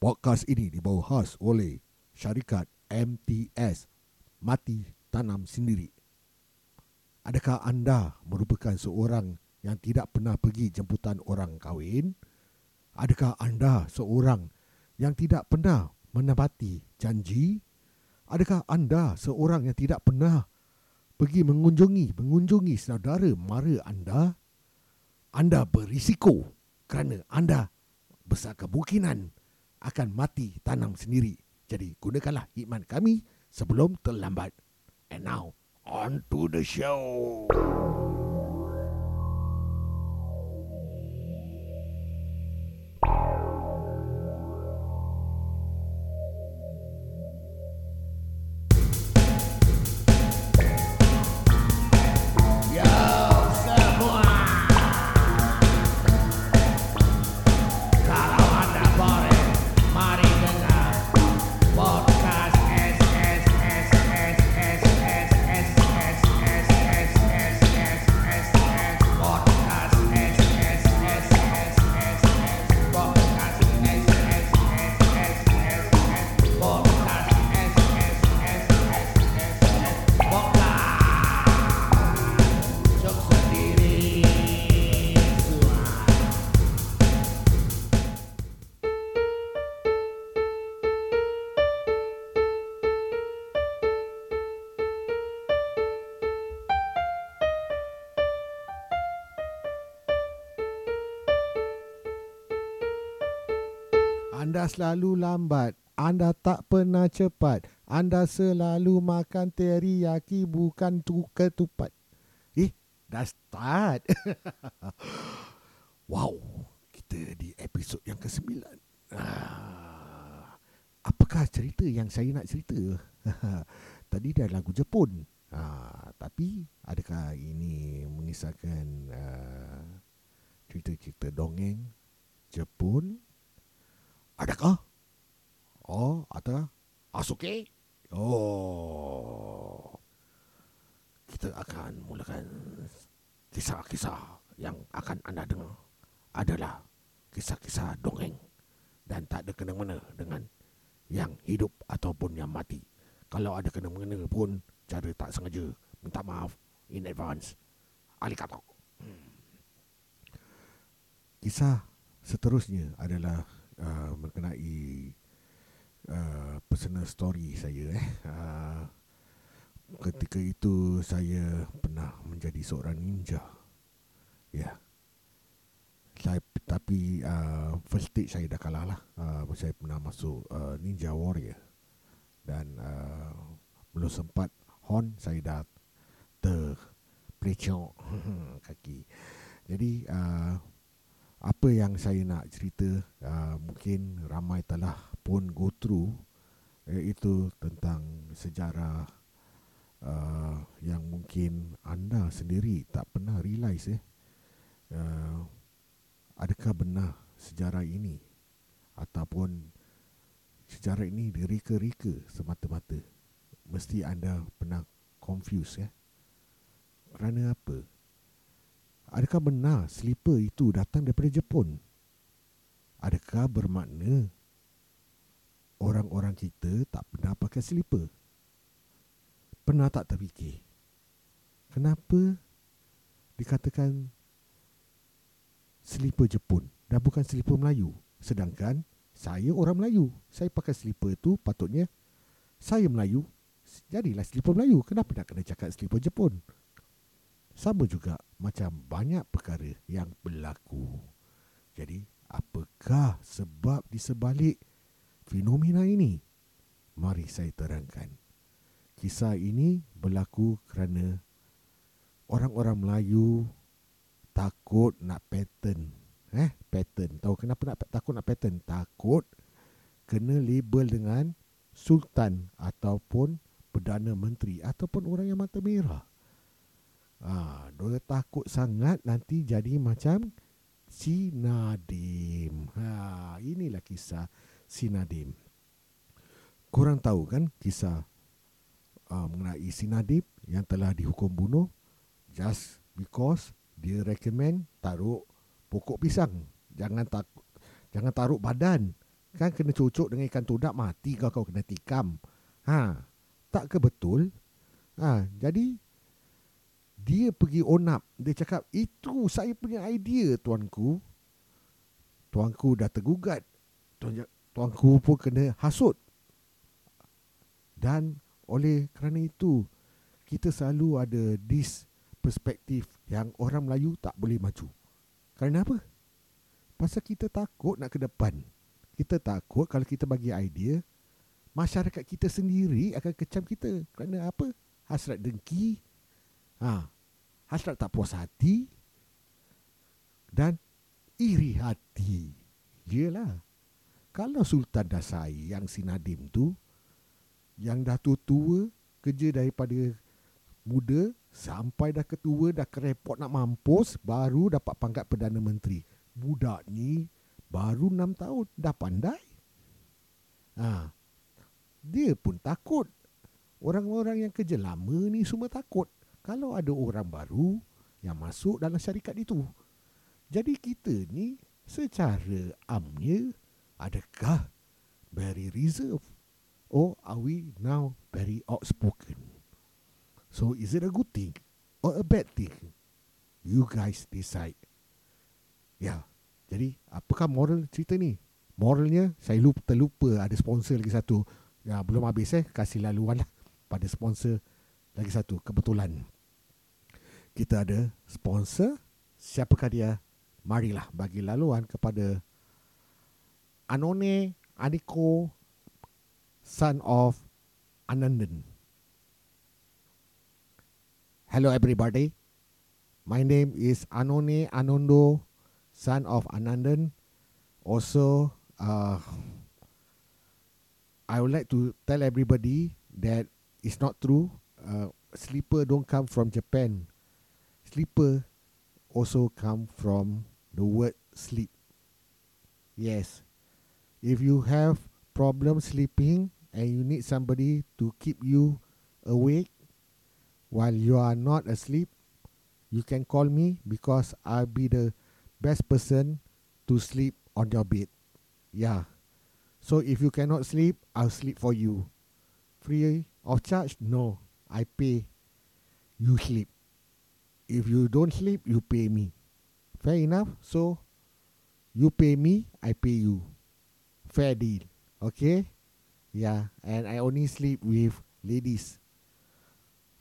Podcast ini dibawa khas oleh syarikat MTS Mati Tanam Sendiri. Adakah anda merupakan seorang yang tidak pernah pergi jemputan orang kahwin? Adakah anda seorang yang tidak pernah menepati janji? Adakah anda seorang yang tidak pernah pergi mengunjungi mengunjungi saudara mara anda? Anda berisiko kerana anda besar kemungkinan akan mati tanam sendiri. Jadi gunakanlah iman kami sebelum terlambat. And now, on to the show. Anda selalu lambat. Anda tak pernah cepat. Anda selalu makan teriyaki bukan tu ketupat. Eh, dah start. wow, kita di episod yang ke-9. Ah, apakah cerita yang saya nak cerita? Tadi dah lagu Jepun. Ah, tapi adakah ini mengisahkan uh, cerita-cerita dongeng Jepun? Adakah? Oh, atau Asuke? Oh. Kita akan mulakan kisah-kisah yang akan anda dengar adalah kisah-kisah dongeng dan tak ada kena-mena dengan yang hidup ataupun yang mati. Kalau ada kena-mena pun cara tak sengaja minta maaf in advance. Arigato. Hmm. Kisah seterusnya adalah uh, mengenai uh, personal story saya eh. Uh, ketika itu saya pernah menjadi seorang ninja. Ya. Yeah. Saya tapi uh, first stage saya dah kalah lah. Uh, saya pernah masuk uh, Ninja Warrior dan uh, belum sempat hon saya dah terplecok kaki. Jadi uh, apa yang saya nak cerita? Uh, mungkin ramai telah pun go through iaitu tentang sejarah uh, yang mungkin anda sendiri tak pernah realize eh. Uh, adakah benar sejarah ini? Ataupun sejarah ini direka-reka semata-mata? Mesti anda pernah confuse ya kerana apa Adakah benar slipper itu datang daripada Jepun? Adakah bermakna orang-orang kita tak pernah pakai slipper? Pernah tak terfikir? Kenapa dikatakan slipper Jepun dan bukan slipper Melayu? Sedangkan saya orang Melayu. Saya pakai slipper itu patutnya saya Melayu. Jadilah slipper Melayu. Kenapa nak kena cakap slipper Jepun? Sama juga macam banyak perkara yang berlaku. Jadi, apakah sebab di sebalik fenomena ini? Mari saya terangkan. Kisah ini berlaku kerana orang-orang Melayu takut nak pattern. Eh, pattern. Tahu kenapa nak takut nak pattern? Takut kena label dengan sultan ataupun perdana menteri ataupun orang yang mata merah. Ha, dia takut sangat nanti jadi macam si Nadim. Ha, inilah kisah si Nadim. Korang tahu kan kisah uh, mengenai si Nadim yang telah dihukum bunuh just because dia recommend taruh pokok pisang. Jangan takut jangan taruh badan. Kan kena cocok dengan ikan todak mati kau kau kena tikam. Ha, tak ke betul? Ha, jadi dia pergi onap. Dia cakap, itu saya punya idea tuanku. Tuanku dah tergugat. Tuan, tuanku pun kena hasut. Dan oleh kerana itu, kita selalu ada this perspektif yang orang Melayu tak boleh maju. Kerana apa? Pasal kita takut nak ke depan. Kita takut kalau kita bagi idea, masyarakat kita sendiri akan kecam kita. Kerana apa? Hasrat dengki, ha, hasrat tak puas hati, dan iri hati. Yelah. Kalau Sultan dah sayang si Nadim tu, yang dah tua-tua, kerja daripada muda, sampai dah ketua, dah kerepot nak mampus, baru dapat pangkat Perdana Menteri. Budak ni baru 6 tahun, dah pandai. Ha. Dia pun takut. Orang-orang yang kerja lama ni semua takut. Kalau ada orang baru yang masuk dalam syarikat itu. Jadi kita ni secara amnya adakah very reserve or are we now very outspoken? So is it a good thing or a bad thing? You guys decide. Ya, jadi apakah moral cerita ni? Moralnya saya lupa terlupa ada sponsor lagi satu. Ya belum habis eh kasih laluan lah pada sponsor lagi satu kebetulan. Kita ada sponsor siapakah dia? Marilah bagi laluan kepada Anone Aniko son of Anandan. Hello everybody. My name is Anone Anondo, son of Anandan. Also, uh, I would like to tell everybody that it's not true. Uh, sleeper don't come from Japan. Sleeper also come from the word sleep. Yes. If you have problem sleeping and you need somebody to keep you awake while you are not asleep, you can call me because I'll be the best person to sleep on your bed. Yeah. So if you cannot sleep, I'll sleep for you. Free of charge? No. I pay. You sleep. If you don't sleep, you pay me. Fair enough? So you pay me, I pay you. Fair deal. Okay? Yeah, and I only sleep with ladies.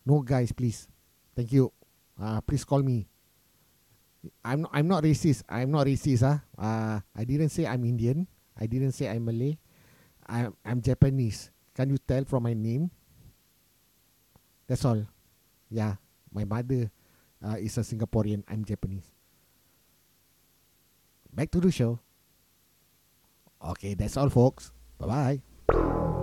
No guys, please. Thank you. Uh, please call me. I'm not, I'm not racist. I'm not racist. Ah, uh. uh, I didn't say I'm Indian. I didn't say I'm Malay. I'm I'm Japanese. Can you tell from my name? That's all. Yeah, my mother uh, is a Singaporean. I'm Japanese. Back to the show. Okay, that's all, folks. Bye bye.